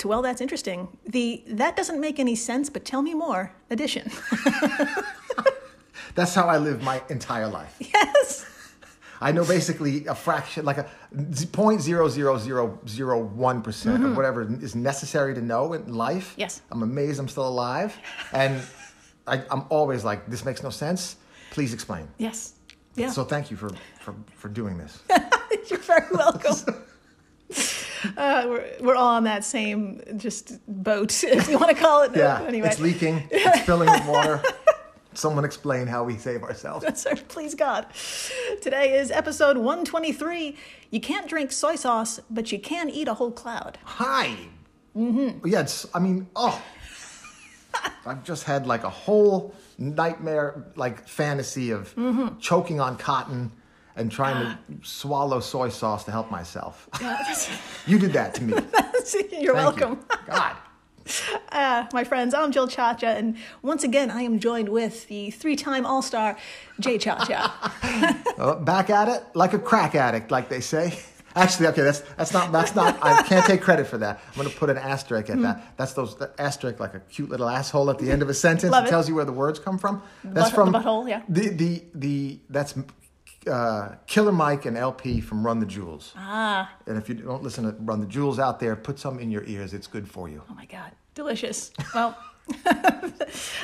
To Well, That's Interesting. The That Doesn't Make Any Sense, but Tell Me More Addition. That's how I live my entire life. yes. I know basically a fraction, like a point zero zero zero zero one percent of whatever is necessary to know in life. Mm-hmm. Yes. I'm amazed I'm still alive, and I, I'm always like, this makes no sense. Please explain. Yes. Yeah. So thank you for for, for doing this. You're very welcome. Uh, we're, we're all on that same just boat, if you want to call it. Yeah. Anyway, It's leaking. It's filling with water. Someone explain how we save ourselves. Sir, please God. Today is episode 123. You can't drink soy sauce, but you can eat a whole cloud. Hi. Mm-hmm. Yeah, it's, I mean, oh. I've just had like a whole nightmare, like fantasy of Mm-hmm. choking on cotton and trying Ah. to swallow soy sauce to help myself. You did that to me. You're Thank you. welcome. God. Uh, my friends, I'm Jill Chacha, and once again, I am joined with the three time All Star, Jay Chacha. Uh, back at it like a crack addict, like they say. Actually, okay, that's that's not that's not. I can't take credit for that. I'm going to put an asterisk at that. That's those asterisk like a cute little asshole at the end of a sentence. Love that it. tells you where the words come from. That's butt- from the butthole, yeah. The the the that's uh, Killer Mike and El-P from Run the Jewels. ah, And if you don't listen to Run the Jewels out there, put some in your ears. It's good for you. oh my God, delicious. Well,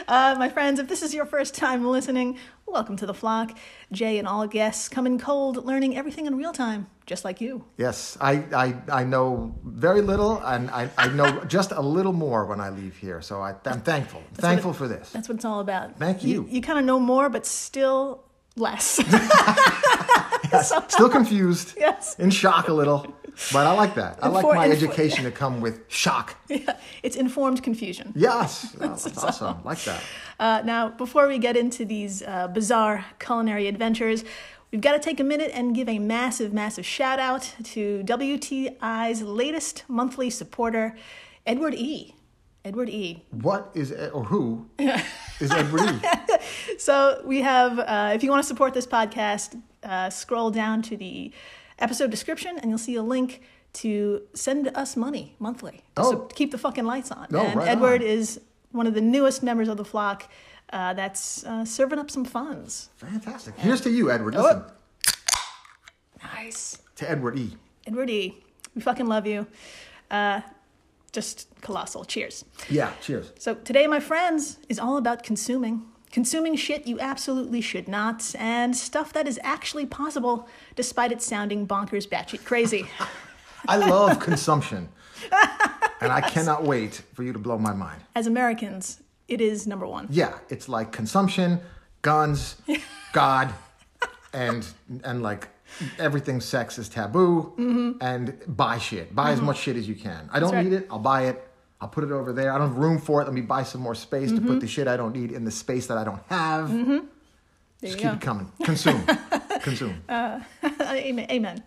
uh, my friends, if this is your first time listening, welcome to the flock. Jay and all guests come in cold, learning everything in real time, just like you. Yes, I, I, I know very little, and I, I know just a little more when I leave here. So I, I'm thankful. thankful for this. That's what it's all about. Thank you. You, kind of know more, but still less. Still confused, Yes. in shock a little, but I like that. I like Infor- my infor- education to come with shock. Yeah, it's informed confusion. Yes, oh, that's awesome. Like that. Uh, now, before we get into these uh, bizarre culinary adventures, we've got to take a minute and give a massive, massive shout out to WTI's latest monthly supporter, Edward E. Edward E. What is or who is Edward E? So we have, uh, if you want to support this podcast, uh, scroll down to the episode description and you'll see a link to send us money monthly to Oh. sup- keep the fucking lights on. Oh, and right Edward on. is one of the newest members of the flock uh, that's uh, serving up some funds. Fantastic. Here's to you, Edward. Oh. Listen, Nice. to Edward E. Edward E., we fucking love you. Uh, just colossal. Cheers. Yeah. Cheers. So today, my friends, is all about consuming. Consuming shit you absolutely should not, and stuff that is actually possible despite it sounding bonkers batshit crazy. I love consumption, and I cannot wait for you to blow my mind. As Americans, it is number one. Yeah, it's like consumption, guns, God, and and like everything sex is taboo, and buy shit. Buy as much shit as you can. I don't Mm-hmm. right. need it. I'll buy it. I'll put it over there. I don't have room for it. Let me buy some more space to Mm-hmm. put the shit I don't need in the space that I don't have. There Just you keep go. it coming. Consume. Consume. amen. amen.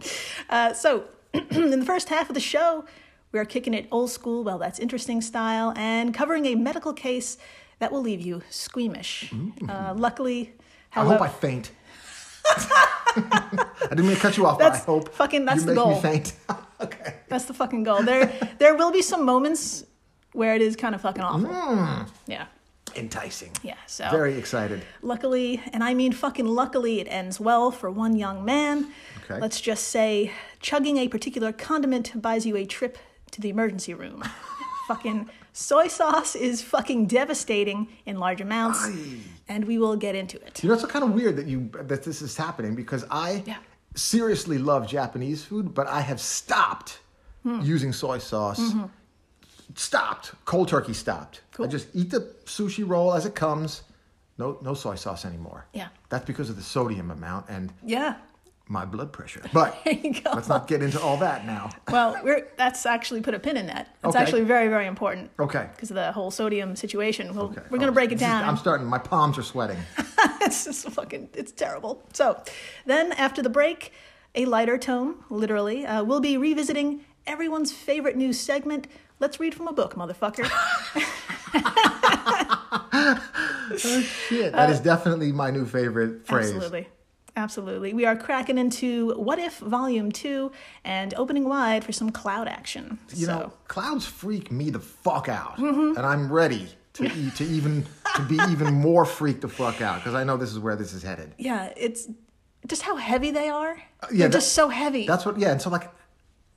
Uh, so, in the first half of the show, we are kicking it old school, well, that's interesting style, and covering a medical case that will leave you squeamish. Uh, luckily, Mm-hmm. I hope I faint. I didn't mean to cut you off, but I hope fucking- that's you the make goal. me faint. okay. That's the fucking goal. There, there will be some moments where it is kind of fucking awful. Hmm. Yeah, Enticing. yeah. So Very excited. luckily, and I mean fucking luckily, it ends well for one young man. Okay. Let's just say, chugging a particular condiment buys you a trip to the emergency room. fucking soy sauce is fucking devastating in large amounts, and we will get into it. You know, it's kind of weird that you that this is happening because I Yeah. seriously love Japanese food, but I have stopped Hmm. using soy sauce. Mm-hmm. Stopped. Cold turkey stopped. Cool. I just eat the sushi roll as it comes. No, no soy sauce anymore. Yeah. That's because of the sodium amount and Yeah. My blood pressure. But There you go. let's not get into all that now. Well, we're, that's actually put a pin in that. It's Okay. actually very, very important. Okay. Because of the whole sodium situation. Well, Okay. we're going to Oh, break it this is- down. I'm starting. My palms are sweating. it's just fucking, it's terrible. So, then after the break, a lighter tone, literally, uh, we'll be revisiting everyone's favorite news segment. Let's read from a book, motherfucker. oh Shit, that is definitely my new favorite phrase. Absolutely. Absolutely. We are cracking into What If Volume 2 and opening wide for some cloud action. You so, know, clouds freak me the fuck out, Mm-hmm. and I'm ready to e- to even to be even more freaked the fuck out because I know this is where this is headed. yeah, it's just how heavy they are. yeah, They're that- just so heavy. That's what, yeah. And so, like,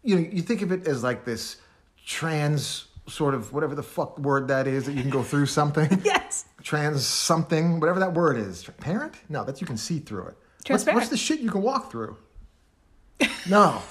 you know, you think of it as like this trans sort of whatever the fuck word that is that you can go through something. yes. Trans something, whatever that word is. Transparent? No, that's you can see through it. What's, Transparent. what's the shit you can walk through? No.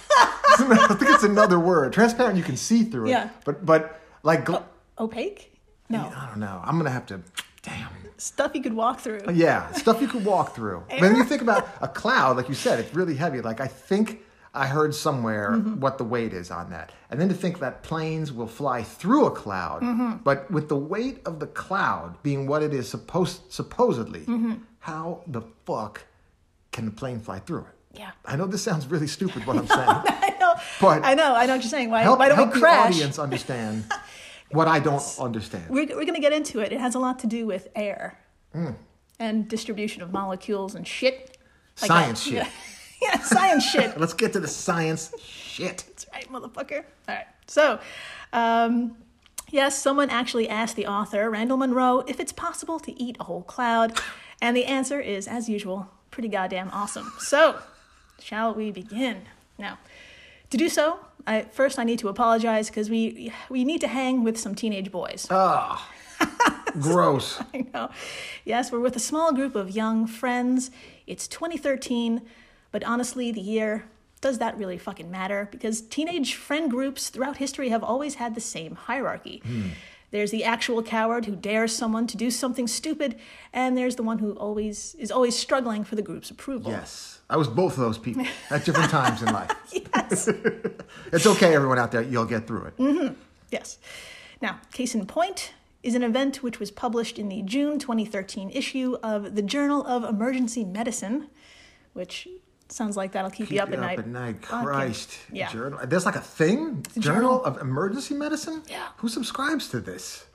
I think it's another word. Transparent, you can see through it. Yeah. But, but like, gl- Opaque? No. I don't know. I'm going to have to, damn. Stuff you could walk through. Yeah, stuff you could walk through. But then you think about a cloud, like you said, it's really heavy. Like I think I heard somewhere Mm-hmm. what the weight is on that. And then to think that planes will fly through a cloud, Mm-hmm. but with the weight of the cloud being what it is supposed supposedly, Mm-hmm. how the fuck can the plane fly through it? Yeah. I know this sounds really stupid what I'm saying. I know. But- I know. I know what you're saying. Why, help why don't help we crash? the audience understand what I don't understand. We're, we're going to get into it. It has a lot to do with air Hmm. and distribution of molecules and shit. Like Science that. shit. Yeah. yeah, science shit. Let's get to the science shit. That's right, motherfucker. All right. So, um, yes, someone actually asked the author, Randall Munroe, if it's possible to eat a whole cloud. And the answer is, as usual, pretty goddamn awesome. So, shall we begin? Now, to do so, I, first I need to apologize because we we need to hang with some teenage boys. Ah, gross. I know. Yes, we're with a small group of young friends. It's 2013, but honestly, the year does that really fucking matter? Because teenage friend groups throughout history have always had the same hierarchy. There's the actual coward who dares someone to do something stupid, and there's the one who always is always struggling for the group's approval. Yes. I was both of those people at different times in life. Yes. It's okay, everyone out there. You'll get through it. Mm-hmm. Yes. Now, case in point is an event which was published in the June 2013 issue of the Journal of Emergency Medicine, which sounds like that'll keep, you up Keep at night. at night. Christ. Yeah. Journal. There's like a thing? journal. of Emergency Medicine? Yeah. Who subscribes to this?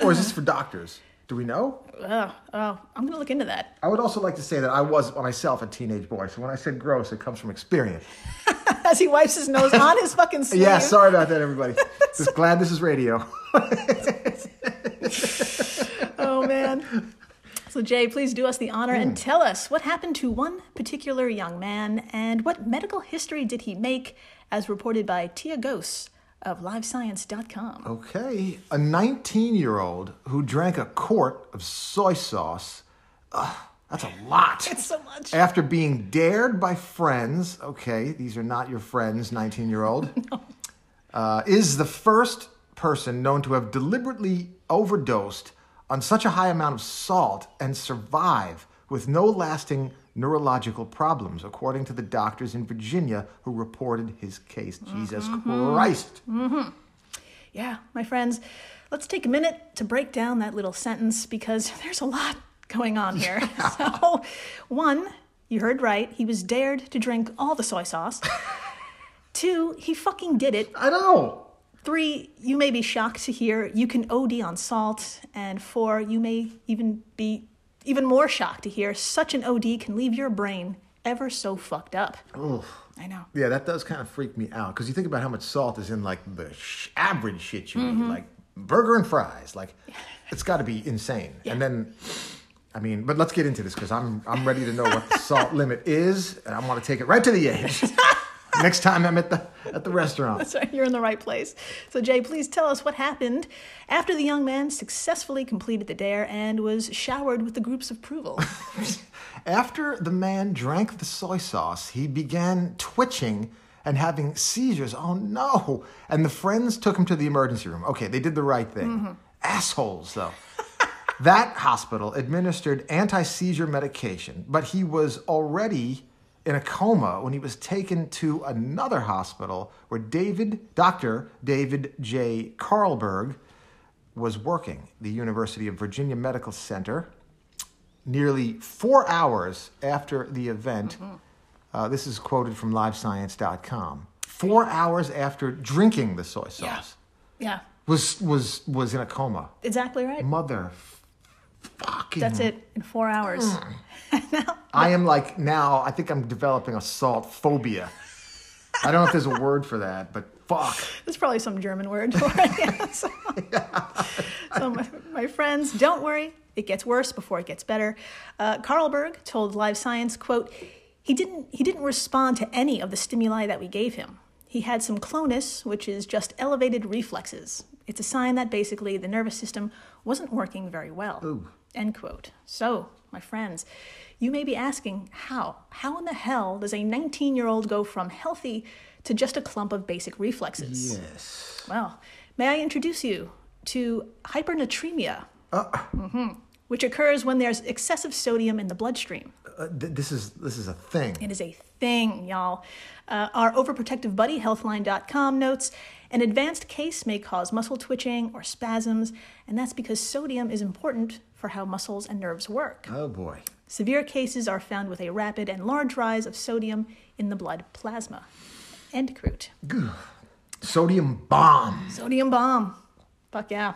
Or is this for doctors? Do we know? Oh, oh, I'm going to look into that. I would also like to say that I was myself a teenage boy. So when I said gross, it comes from experience. As he wipes his nose on his fucking sleeve. Yeah, sorry about that, everybody. Just glad this is radio. Oh, man. So, Jay, please do us the honor Hmm. and tell us what happened to one particular young man and what medical history did he make, as reported by Tia Ghose of LiveScience.com. Okay, a 19 year old who drank a quart of soy sauce. Ugh, that's a lot. It's so much. After being dared by friends, okay, these are not your friends, 19 year old, uh, is the first person known to have deliberately overdosed on such a high amount of salt and survive with no lasting neurological problems, according to the doctors in Virginia who reported his case. Jesus mm-hmm. Christ. Mm-hmm. Yeah, my friends, let's take a minute to break down that little sentence because there's a lot going on here. so, one, you heard right, he was dared to drink all the soy sauce. Two, he fucking did it. I don't know. Three, you may be shocked to hear you can OD on salt. And four, you may even be even more shocked to hear such an OD can leave your brain ever so fucked up. I know. Yeah, that does kind of freak me out because you think about how much salt is in like the sh- average shit you eat, mm-hmm. like burger and fries. Like, it's got to be insane. And then, I mean, but let's get into this because I'm I'm ready to know what the salt limit is, and I want to take it right to the edge. Next time I'm at the at the restaurant. That's right, you're in the right place. So, Jay, please tell us what happened after the young man successfully completed the dare and was showered with the group's approval. After the man drank the soy sauce, he began twitching and having seizures. Oh no! And the friends took him to the emergency room. Okay, they did the right thing. Mm-hmm. Assholes, though. that hospital administered anti seizure medication, but he was already in a coma when he was taken to another hospital where David, Dr. David J. Carlberg, was working, the University of Virginia Medical Center nearly four hours after the event. Uh, this is quoted from livescience.com. Four hours after drinking the soy sauce, yeah, yeah, was was was in a coma. exactly right. Mother, fucking. That's it in four hours. now, I am like now. I think I'm developing a salt phobia. I don't know if there's a word for that, but fuck. There's probably some German word for it. Yeah, so so my, my friends, don't worry. It gets worse before it gets better. Uh, Carlberg told Live Science, quote, he didn't, he didn't respond to any of the stimuli that we gave him. He had some clonus, which is just elevated reflexes. It's a sign that basically the nervous system wasn't working very well. End quote. So, my friends, you may be asking, how? How in the hell does a 19 year old go from healthy to just a clump of basic reflexes? Yes. Well, may I introduce you to hypernatremia, Mhm. Which occurs when there's excessive sodium in the bloodstream. Uh, th- this is this is a thing. It is a thing, y'all. Uh, our overprotective buddy, healthline.com, notes an advanced case may cause muscle twitching or spasms, and that's because sodium is important for how muscles and nerves work. Oh boy. Severe cases are found with a rapid and large rise of sodium in the blood plasma. End quote. Sodium bomb. Sodium bomb. Fuck yeah.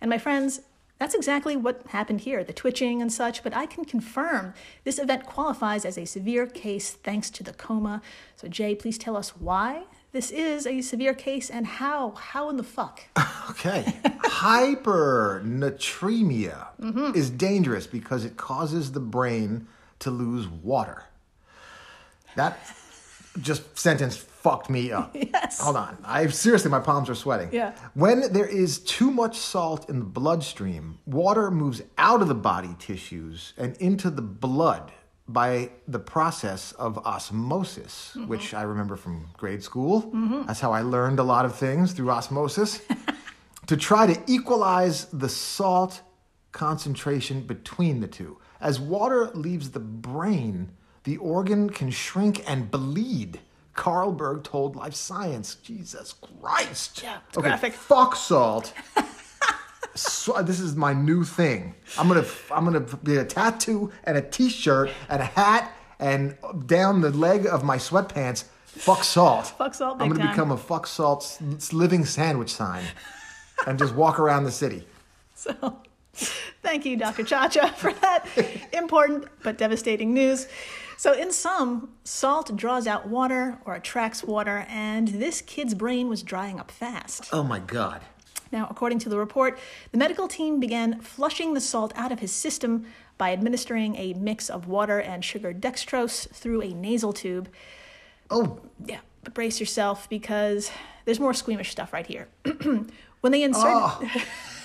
And my friends, that's exactly what happened here the twitching and such, but I can confirm this event qualifies as a severe case thanks to the coma. So, Jay, please tell us why this is a severe case and how. How in the fuck? Okay. Hypernatremia mm-hmm. is dangerous because it causes the brain to lose water. That just sentence fucked me up. Yes. Hold on. I seriously my palms are sweating. Yeah. When there is too much salt in the bloodstream, water moves out of the body tissues and into the blood by the process of osmosis, mm-hmm. which I remember from grade school. Mm-hmm. That's how I learned a lot of things through osmosis. to try to equalize the salt concentration between the two. As water leaves the brain, the organ can shrink and bleed. Carlberg told Live Science. Jesus Christ. Yeah, it's okay, graphic. Fuck salt. so, uh, this is my new thing. I'm gonna I'm gonna get a tattoo and a T-shirt and a hat and down the leg of my sweatpants. Fuck salt. Fuck salt I'm gonna time. become a fuck salt living sandwich sign and just walk around the city. So, thank you, Dr. Chacha, for that important but devastating news. So, in sum, salt draws out water or attracts water, and this kid's brain was drying up fast. Oh my god. Now, according to the report, the medical team began flushing the salt out of his system by administering a mix of water and sugar dextrose through a nasal tube. Oh, Yeah, but brace yourself because there's more squeamish stuff right here. when they insert,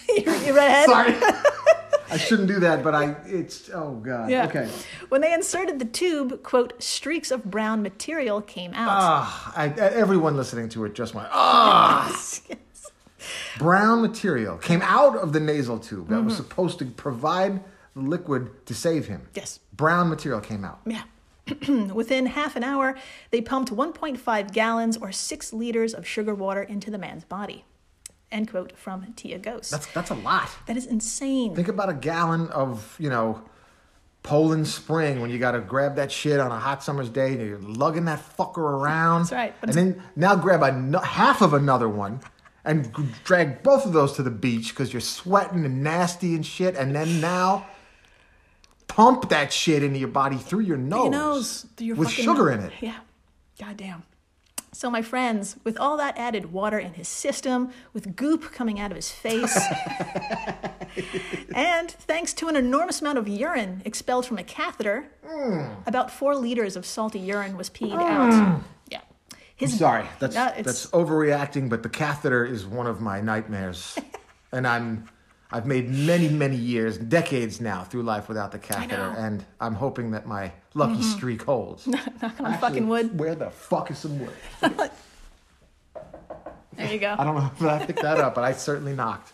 you, you read ahead? sorry. I shouldn't do that, but I it's oh god. Yeah. Okay. When they inserted the tube, quote, streaks of brown material came out. Ah, I, everyone listening to it just went ah. Yes. Brown material came out of the nasal tube that Mm-hmm. was supposed to provide the liquid to save him. Yes. Brown material came out. Yeah. Within half an hour, they pumped 1.5 gallons or six liters of sugar water into the man's body. End quote from Tia Ghost. That's that's a lot. that is insane. Think about a gallon of, you know, Poland Spring when you got to grab that shit on a hot summer's day and you're lugging that fucker around. That's right, but And then now grab a no- half of another one and g- drag both of those to the beach because you're sweating and nasty and shit. And then now pump that shit into your body through your nose, Your nose, through your with sugar nose. in it. Yeah. Goddamn. So, my friends, with all that added water in his system, with goop coming out of his face, and thanks to an enormous amount of urine expelled from a catheter, Mm. about four liters of salty urine was peed out. Yeah. His, Sorry, that's it's- that's overreacting, but the catheter is one of my nightmares, and I'm I've made many many years, decades now through life without the catheter. Mm-hmm. and I'm hoping that my lucky streak holds. knock on fucking wood. Where the fuck is some wood? There you go. I don't know if I picked that up, but I certainly knocked.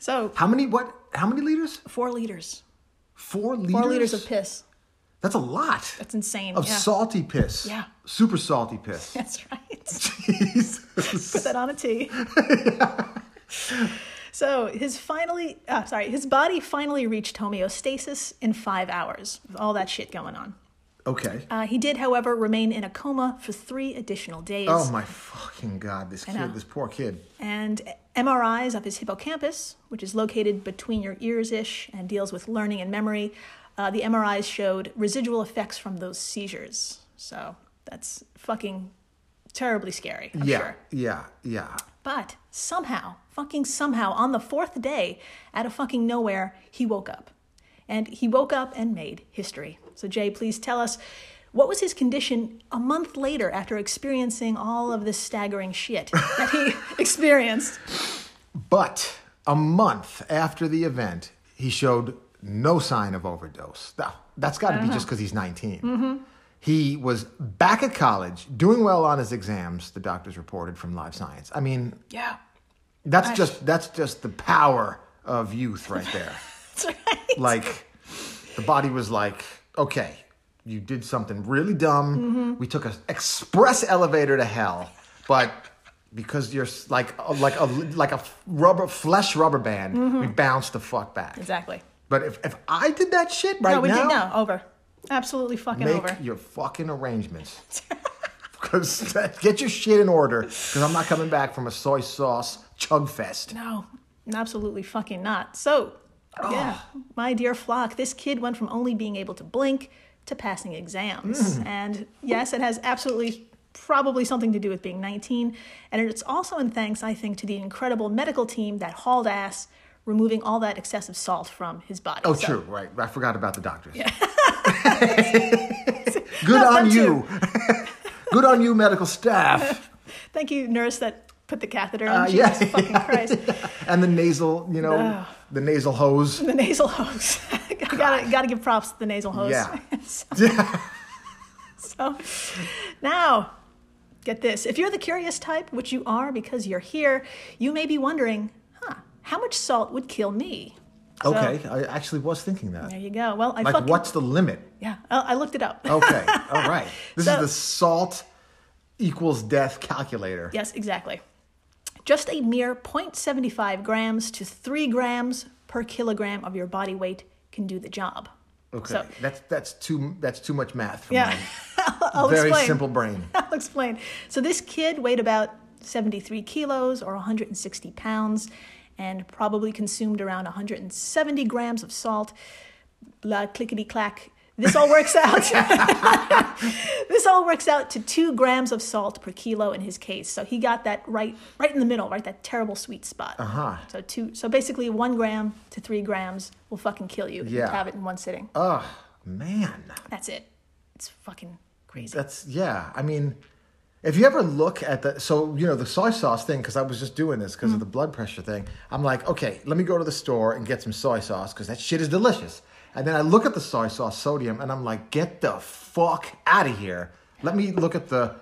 So, How many? What? How many liters? four liters. Four liters. Four liters of piss. That's a lot That's insane. of yeah. salty piss. Yeah. Super salty piss. That's right. Jesus. Put that on a a T. so his finally, uh, sorry, his body finally reached homeostasis in five hours with all that shit going on. Okay. Uh, he did, however, remain in a coma for three additional days. Oh my fucking god! This kid, this poor kid. And MRIs of his hippocampus, which is located between your ears ish and deals with learning and memory, uh, the MRIs showed residual effects from those seizures. So that's fucking terribly scary. I'm yeah, sure. yeah, yeah. But somehow, fucking somehow, on the fourth day, out of fucking nowhere, he woke up. And he woke up and made history. So, Jay, please tell us what was his condition a month later after experiencing all of this staggering shit that he experienced? But a month after the event, he showed no sign of overdose. Now, that's got to be uh-huh. just because he's 19. He was back at college, doing well on his exams, the doctors reported from Live Science. I mean, Yeah. That's just that's just the power of youth right there. That's right. like the body was like, okay, you did something really dumb. Mm-hmm. We took an express elevator to hell, but because you're like a- like a like a rubber flesh rubber band, we mm-hmm. bounced the fuck back. Exactly. But if, if I did that shit right no, we now, did no over. Absolutely fucking make over. your fucking arrangements. Because get your shit in order. Because I'm not coming back from a soy sauce chug fest. No, absolutely fucking not. So, yeah, my dear flock, this kid went from only being able to blink to passing exams. Mm. And yes, it has absolutely probably something to do with being 19. And it's also in thanks, I think, to the incredible medical team that hauled ass, removing all that excessive salt from his body. Oh, So- true, right. I forgot about the doctors. Good No, on you. Good on you, medical staff. Thank you, nurse that put the catheter in. Uh, Jesus yeah. fucking Christ. And the nasal, you know, the nasal hose. The nasal hose. gotta, gotta give props to the nasal hose. Yeah. so, Yeah. so, now, get this. If you're the curious type, which you are because you're here, you may be wondering, huh, how much salt would kill me? So, Okay, I actually was thinking that. There you go. Well, I Like, fucking, what's the limit? Yeah, I I looked it up. Okay, all right. This So- is the salt equals death calculator. Yes, exactly. Just a mere 0.75 grams to 3 grams per kilogram of your body weight can do the job. Okay, So- that's that's too that's too much math for Yeah, my I'll very explain. simple brain. I'll explain. So this kid weighed about 73 kilos or 160 pounds and probably consumed around 170 grams of salt. Blah, clickety clack. This all works out. this all works out to two grams of salt per kilo in his case. So he got that right, right in the middle, right, that terrible sweet spot. Uh-huh. So two, so basically one gram to three grams will fucking kill you if you have it in one sitting. Oh man, That's it. It's fucking crazy. that's yeah. I mean, if you ever look at the so you know the soy sauce thing, because I was just doing this because of the blood pressure thing. I'm like, okay, let me go to the store and get some soy sauce because that shit is delicious. And then I look at the soy sauce sodium and I'm like, get the fuck out of here. Let me look at the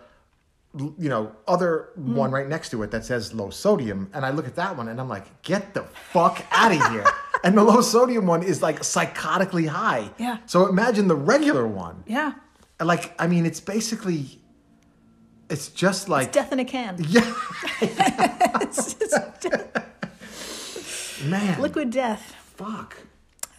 you know, other hmm. one right next to it that says low sodium, and I look at that one and I'm like, get the fuck out of here. and the low sodium one is like psychotically high. Yeah. So imagine the regular one. yeah. Like, I mean, it's basically, it's just like, Death in a can. yeah, It's just man, liquid death. fuck.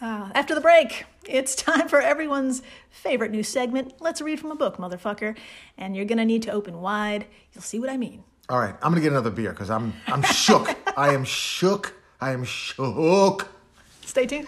Uh, after the break, it's time for everyone's favorite new segment. Let's read from a book, motherfucker. And you're gonna need to open wide. You'll see what I mean. All right, I'm gonna get another beer because I'm, I'm shook. I am shook. I am shook. Stay tuned.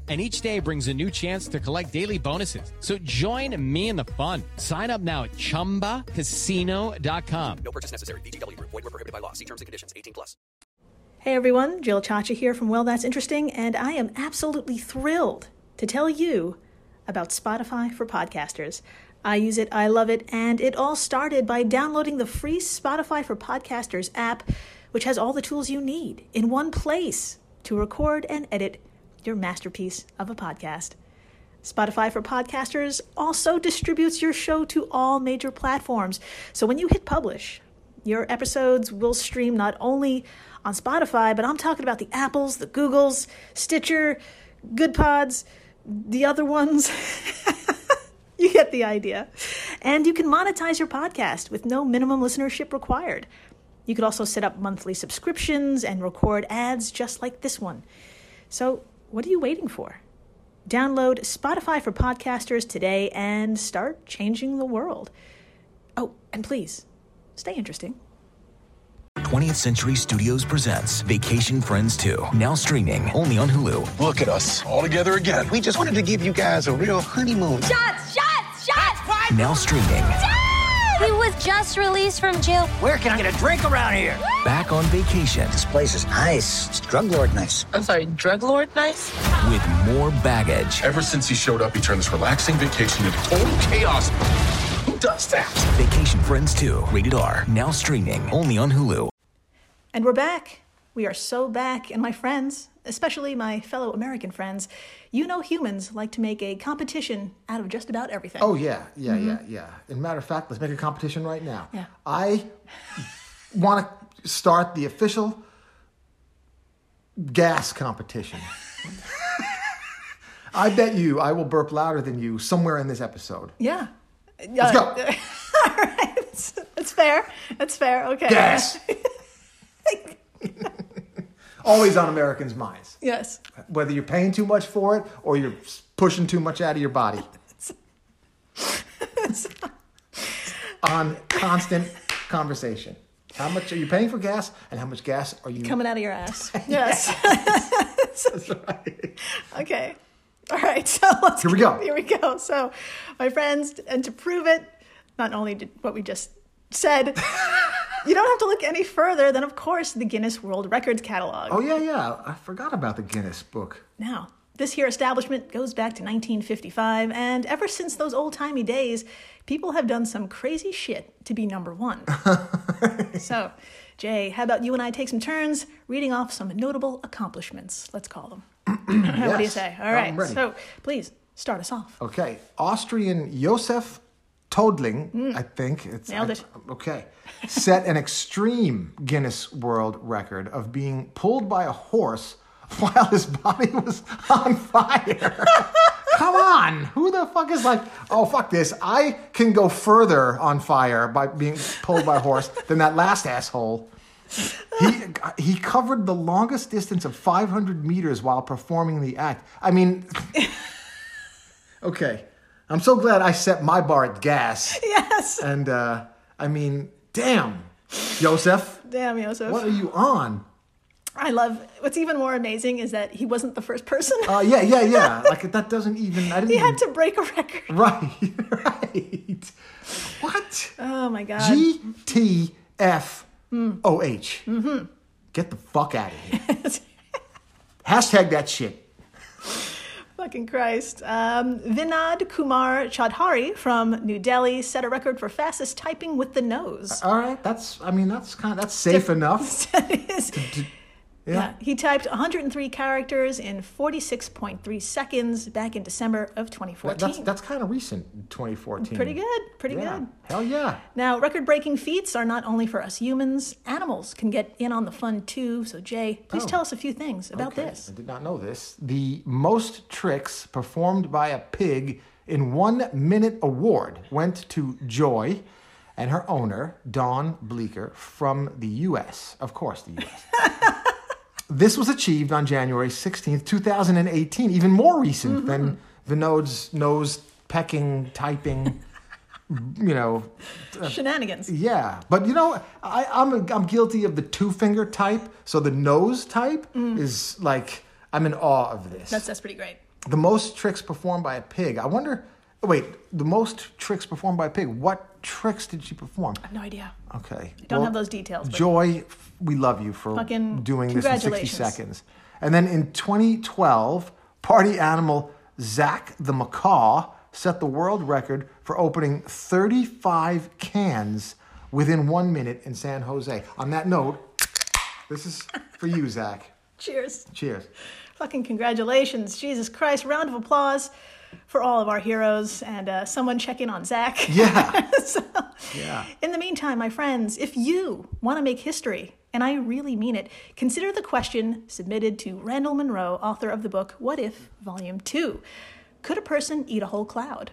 And each day brings a new chance to collect daily bonuses. So join me in the fun. Sign up now at chumbacasino.com. No purchase necessary. VGW Group. Void were prohibited by law. See terms and conditions. 18 plus. Hey everyone, Jill Chacha here from Well That's Interesting, and I am absolutely thrilled to tell you about Spotify for podcasters. I use it, I love it, and it all started by downloading the free Spotify for Podcasters app, which has all the tools you need in one place to record and edit your masterpiece of a podcast. Spotify for Podcasters also distributes your show to all major platforms. So when you hit publish, your episodes will stream not only on Spotify, but I'm talking about the Apples, the Googles, Stitcher, Goodpods, the other ones. you get the idea. And you can monetize your podcast with no minimum listenership required. You could also set up monthly subscriptions and record ads just like this one. So, what are you waiting for? Download Spotify for podcasters today and start changing the world. Oh, and please, stay interesting. 20th Century Studios presents Vacation Friends 2, now streaming only on Hulu. Look at us, all together again. We just wanted to give you guys a real honeymoon. Shots! Shots! Shots! Now streaming He was just released from jail. Where can I get a drink around here? back on vacation This place is nice. It's drug lord nice. I'm sorry, drug lord nice? with more baggage. Ever since he showed up, he turned this relaxing vacation into total chaos. Who does that? Vacation Friends 2, rated R, now streaming only on Hulu. And we're back. We are so back. And my friends, especially my fellow American friends, you know humans like to make a competition out of just about everything. Oh yeah, yeah, mm-hmm. yeah, yeah. And matter of fact, let's make a competition right now. Yeah. I want to start the official gas competition. I bet you I will burp louder than you somewhere in this episode. Yeah. Let's go. All right. That's, that's fair. That's fair. Okay. Gas. Always on Americans' minds. yes. Whether you're paying too much for it or you're pushing too much out of your body. on constant conversation. How much are you paying for gas and how much gas are you Coming out of your ass. Yes. That's right. Okay. All right. So let's Here we go. Here we go. So, my friends, and to prove it, not only did what we just said, you don't have to look any further than, of course, the Guinness World Records catalog. Oh yeah, yeah. I forgot about the Guinness book. Now, this here establishment goes back to 1955, and ever since those old timey days, people have done some crazy shit to be number one. so, Jay, how about you and I take some turns reading off some notable accomplishments? Let's call them. What do you say? All oh, right. I'm ready. So, please start us off. Okay, Austrian Josef Tödtling, I think it's Mm. Nailed I- okay, set an extreme Guinness World Record of being pulled by a horse while his body was on fire. Come on, who the fuck is like, oh fuck this? I can go further on fire by being pulled by a horse than that last asshole. He he covered the longest distance of 500 meters while performing the act. I mean, okay, I'm so glad I set my bar at gas. Yes. And uh, I mean, damn, Joseph, Damn, Joseph. what are you on? I love what's even more amazing is that he wasn't the first person. Uh, yeah, yeah, yeah. Like that doesn't even. I didn't. he even, had to break a record. Right, right. What? Oh my god. G T F O H. Get the fuck out of here. Hashtag that shit. Fucking Christ. Um, Vinod Kumar Chaudhary from New Delhi set a record for fastest typing with the nose. All right, that's. I mean, that's kind. Of, that's safe enough. That is- Yeah. yeah, he typed 103 characters in 46.3 seconds back in December of 2014. That's that's kind of recent. 2014. pretty good, pretty Yeah. good. Hell yeah. Now, record breaking feats are not only for us humans, animals can get in on the fun too. So, Jay, please Oh. tell us a few things about Okay, this. I did not know this. The most tricks performed by a pig in one minute award went to Joy and her owner, Dawn Bleeker, from the U.S. Of course, the U.S. this was achieved on January 16th, 2018, even more recent than Vinod's nose pecking, typing, you know, Shenanigans. yeah, but you know, I, I'm I'm guilty of the two finger type. So the nose type is like I'm in awe of this. Mm. That's, that's pretty great. the most tricks performed by a pig. I wonder. Wait, the most tricks performed by a pig. What tricks did she perform? I have no idea. Okay, don't have those details, but- Joy, we love you for Fucking doing this in 60 seconds. And then in 2012, party animal Zach the macaw set the world record for opening 35 cans within one minute in San Jose. On that note, This is for you, Zach. Cheers. Cheers. Fucking congratulations. Jesus Christ. Round of applause for all of our heroes and uh, someone check in on Zach. Yeah. So, Yeah. in the meantime, my friends, if you want to make history, and I really mean it, consider the question submitted to Randall Munroe, author of the book What If, Volume 2. Could a person eat a whole cloud?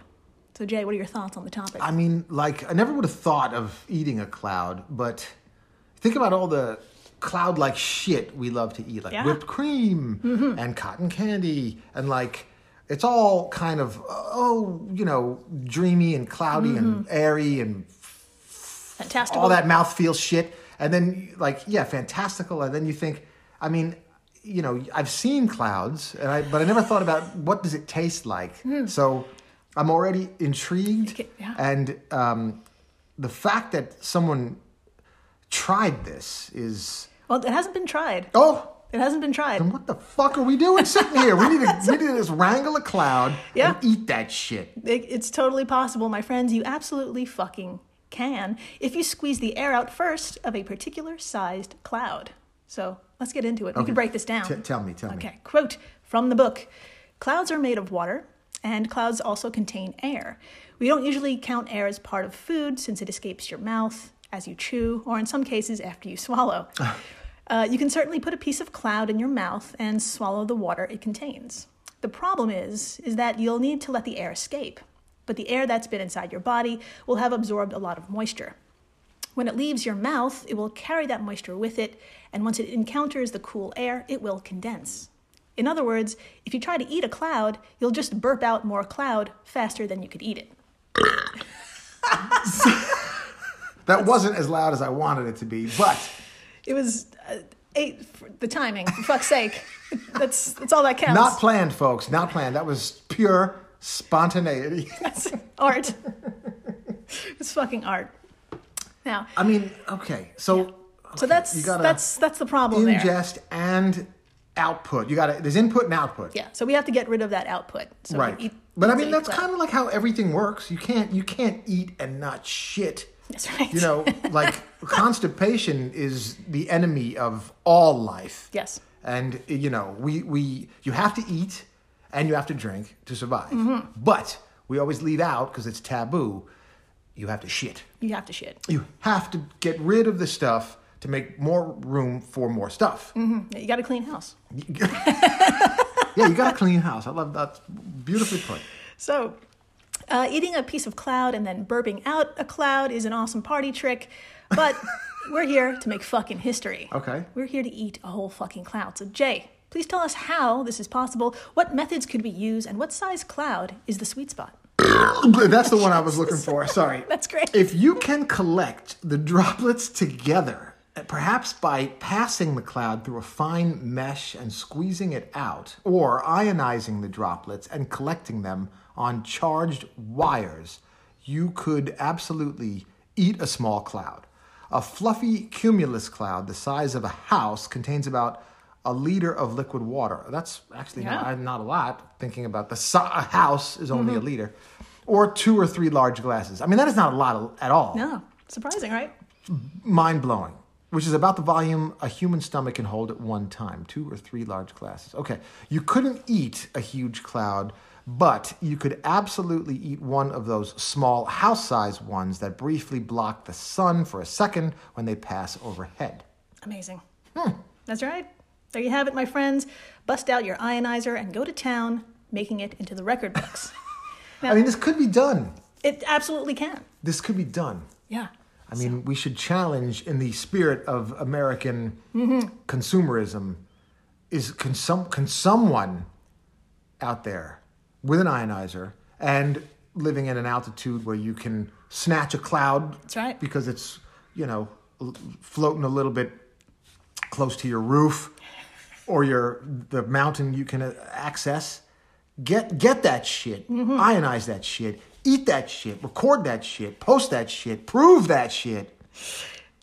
So, Jay, what are your thoughts on the topic? I mean, like, I never would have thought of eating a cloud, but think about all the cloud like shit we love to eat, like Yeah. whipped cream and cotton candy, and like, it's all kind of, oh, you know, dreamy and cloudy and airy and Fantastical. all that mouthfeel shit. And then, like, yeah, fantastical. And then you think, I mean, you know, I've seen clouds, and I, but I never thought about what does it taste like. So I'm already intrigued, Okay, yeah. and um, the fact that someone tried this is Well, it hasn't been tried. oh. It hasn't been tried. Then what the fuck are we doing sitting here? We need to we need to just wrangle a cloud Yeah. and eat that shit. It- It's totally possible, my friends. You absolutely fucking can if you squeeze the air out first of a particular sized cloud. So let's get into it. We can break this down. T- tell me, tell me. Okay, quote from the book Clouds are made of water, and clouds also contain air. We don't usually count air as part of food since it escapes your mouth as you chew, or in some cases, after you swallow. Uh, you can certainly put a piece of cloud in your mouth and swallow the water it contains. The problem is, is that you'll need to let the air escape. But the air that's been inside your body will have absorbed a lot of moisture. When it leaves your mouth, it will carry that moisture with it, and once it encounters the cool air, it will condense. In other words, if you try to eat a cloud, you'll just burp out more cloud faster than you could eat it. That wasn't as loud as I wanted it to be, but It was uh, eight the timing. For fuck's sake, that's that's all that counts. not planned, folks. Not planned. That was pure spontaneity. That's art. it's fucking art. Now, I mean, okay, so so that's you gotta that's that's the problem there. ingest and output. You got to there's input and output. Yeah, so we have to get rid of that output. So right. eat- but I mean that's kind of like how everything works. You can't you can't eat and not shit. That's right. You know, like constipation is the enemy of all life. Yes. And you know, we we you have to eat and you have to drink to survive. Mm-hmm. But we always leave out because it's taboo. You have to shit. You have to shit. You have to get rid of the stuff to make more room for more stuff. Yeah, You got a clean house. Yeah, you got a clean house. I love that. Beautifully put. So, uh, eating a piece of cloud and then burping out a cloud is an awesome party trick, but we're here to make fucking history. Okay. We're here to eat a whole fucking cloud. So, Jay, please tell us how this is possible. What methods could we use, and what size cloud is the sweet spot? That's the one I was looking for. Sorry. That's great. If you can collect the droplets together, perhaps by passing the cloud through a fine mesh and squeezing it out, or ionizing the droplets and collecting them on charged wires, you could absolutely eat a small cloud. A fluffy cumulus cloud the size of a house contains about a liter of liquid water. That's actually Yeah. not, not a lot, thinking about the si- a house is only a mm-hmm. liter. Or two or three large glasses. I mean, that is not a lot at all No, surprising, right? mind blowing, which is about the volume a human stomach can hold at one time two or three large glasses. Okay, you couldn't eat a huge cloud, but you could absolutely eat one of those small house sized ones that briefly block the sun for a second when they pass overhead. Amazing. Hmm. That's right. There you have it, my friends. Bust out your ionizer and go to town, making it into the record books. I mean, this could be done. it absolutely can. This could be done. Yeah. I mean, we should challenge in the spirit of American mm-hmm. consumerism is can, some, can someone out there with an ionizer and living in an altitude where you can snatch a cloud That's right. because it's, you know, floating a little bit close to your roof or your the mountain you can access. Get get that shit, Mm-hmm. ionize that shit, eat that shit, record that shit, post that shit, prove that shit,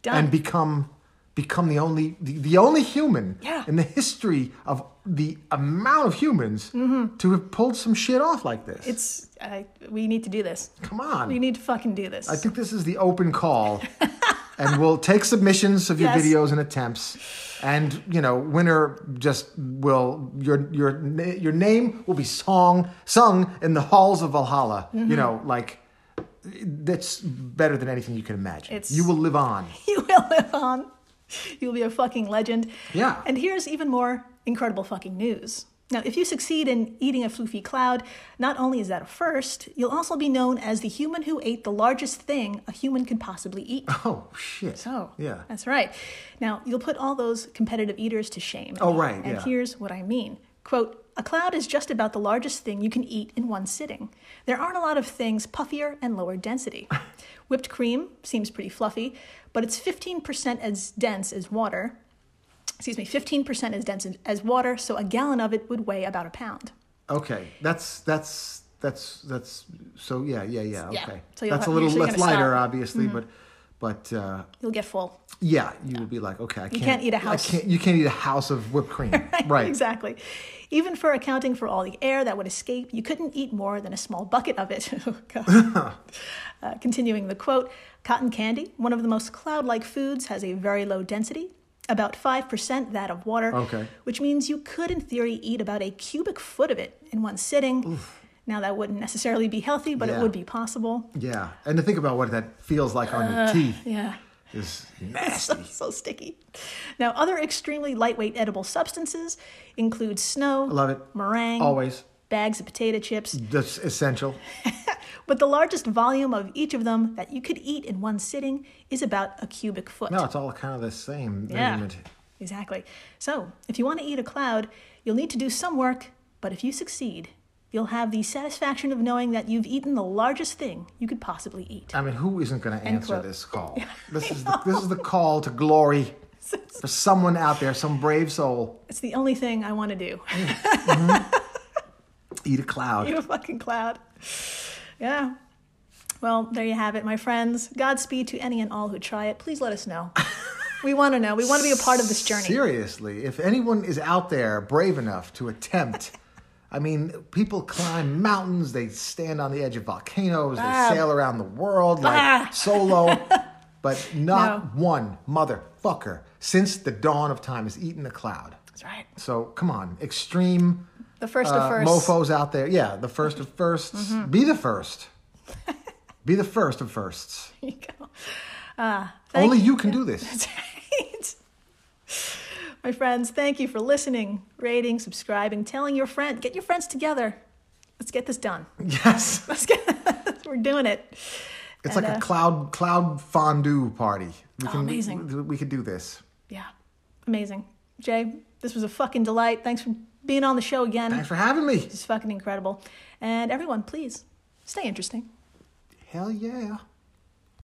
Done. and become become the only the, the only human Yeah. in the history of the amount of humans to have pulled some shit off like this. Mm-hmm. it's uh, we need to do this. Come on. We need to fucking do this. I think this is the open call and we'll take submissions of your Yes. videos and attempts. And you know, winner just will your your your name will be song sung in the halls of Valhalla. Mm-hmm. You know, like that's better than anything you can imagine. It's- you will live on. you will live on. You'll be a fucking legend. Yeah. And here's even more incredible fucking news. Now, if you succeed in eating a floofy cloud, not only is that a first, you'll also be known as the human who ate the largest thing a human could possibly eat. Oh shit. So, yeah. that's right. Now, you'll put all those competitive eaters to shame. Oh, right, And yeah. here's what I mean. Quote, a cloud is just about the largest thing you can eat in one sitting. There aren't a lot of things puffier and lower density. Whipped cream seems pretty fluffy, but it's 15% as dense as water. Excuse me, 15% as dense as water, so a gallon of it would weigh about a pound. Okay, that's that's that's that's so yeah yeah yeah Yeah, okay. so you'll that's a little so less lighter, stop. obviously, mm-hmm. but but uh, You'll get full. yeah, you will be like okay, I can't, can't eat a house. can't, you can't eat a house of whipped cream, right? exactly. Even for accounting for all the air that would escape, you couldn't eat more than a small bucket of it. Oh, uh, continuing the quote Cotton candy, one of the most cloud like foods, has a very low density, about 5% that of water, Okay. which means you could, in theory, eat about a cubic foot of it in one sitting. Now, that wouldn't necessarily be healthy, but Yeah. it would be possible. Yeah, and to think about what that feels like on your uh, teeth Yeah. is so, nasty. so sticky. Now, other extremely lightweight edible substances include snow, I Love it. meringue, Always. bags of potato chips, That's essential. but the largest volume of each of them that you could eat in one sitting is about a cubic foot. No, it's all kind of the same Yeah. measurement. Exactly. So, if you want to eat a cloud, you'll need to do some work, but if you succeed, you'll have the satisfaction of knowing that you've eaten the largest thing you could possibly eat. I mean, who isn't going to answer this call? This is the, this is the call to glory for someone out there, some brave soul. It's the only thing I want to do. Mm-hmm. Eat a cloud. Eat a fucking cloud. Yeah. Well, there you have it, my friends. Godspeed to any and all who try it. Please let us know. we want to know. We want to be a part of this journey. Seriously, if anyone is out there brave enough to attempt, I mean, people climb mountains, they stand on the edge of volcanoes, Ah. they sail around the world like Ah. solo, but not one motherfucker since the dawn of time has eaten a cloud. That's right. So come on, extreme The first uh, of 1st mofos out there. Yeah, the first of 1st Mm-hmm. Be the first. Be the first of firsts. There you go. Ah, thank Only you can do this. That's right. My friends, thank you for listening, rating, subscribing, telling your friend. Get your friends together. Let's get this done. Yes. Let's get. We're doing it. It's And, like uh, a cloud cloud fondue party. We Oh, amazing. We, we could do this. Yeah, amazing. Jay, this was a fucking delight. Thanks for being on the show again. Thanks for having me. It's fucking incredible. And everyone, please stay interesting. Hell yeah.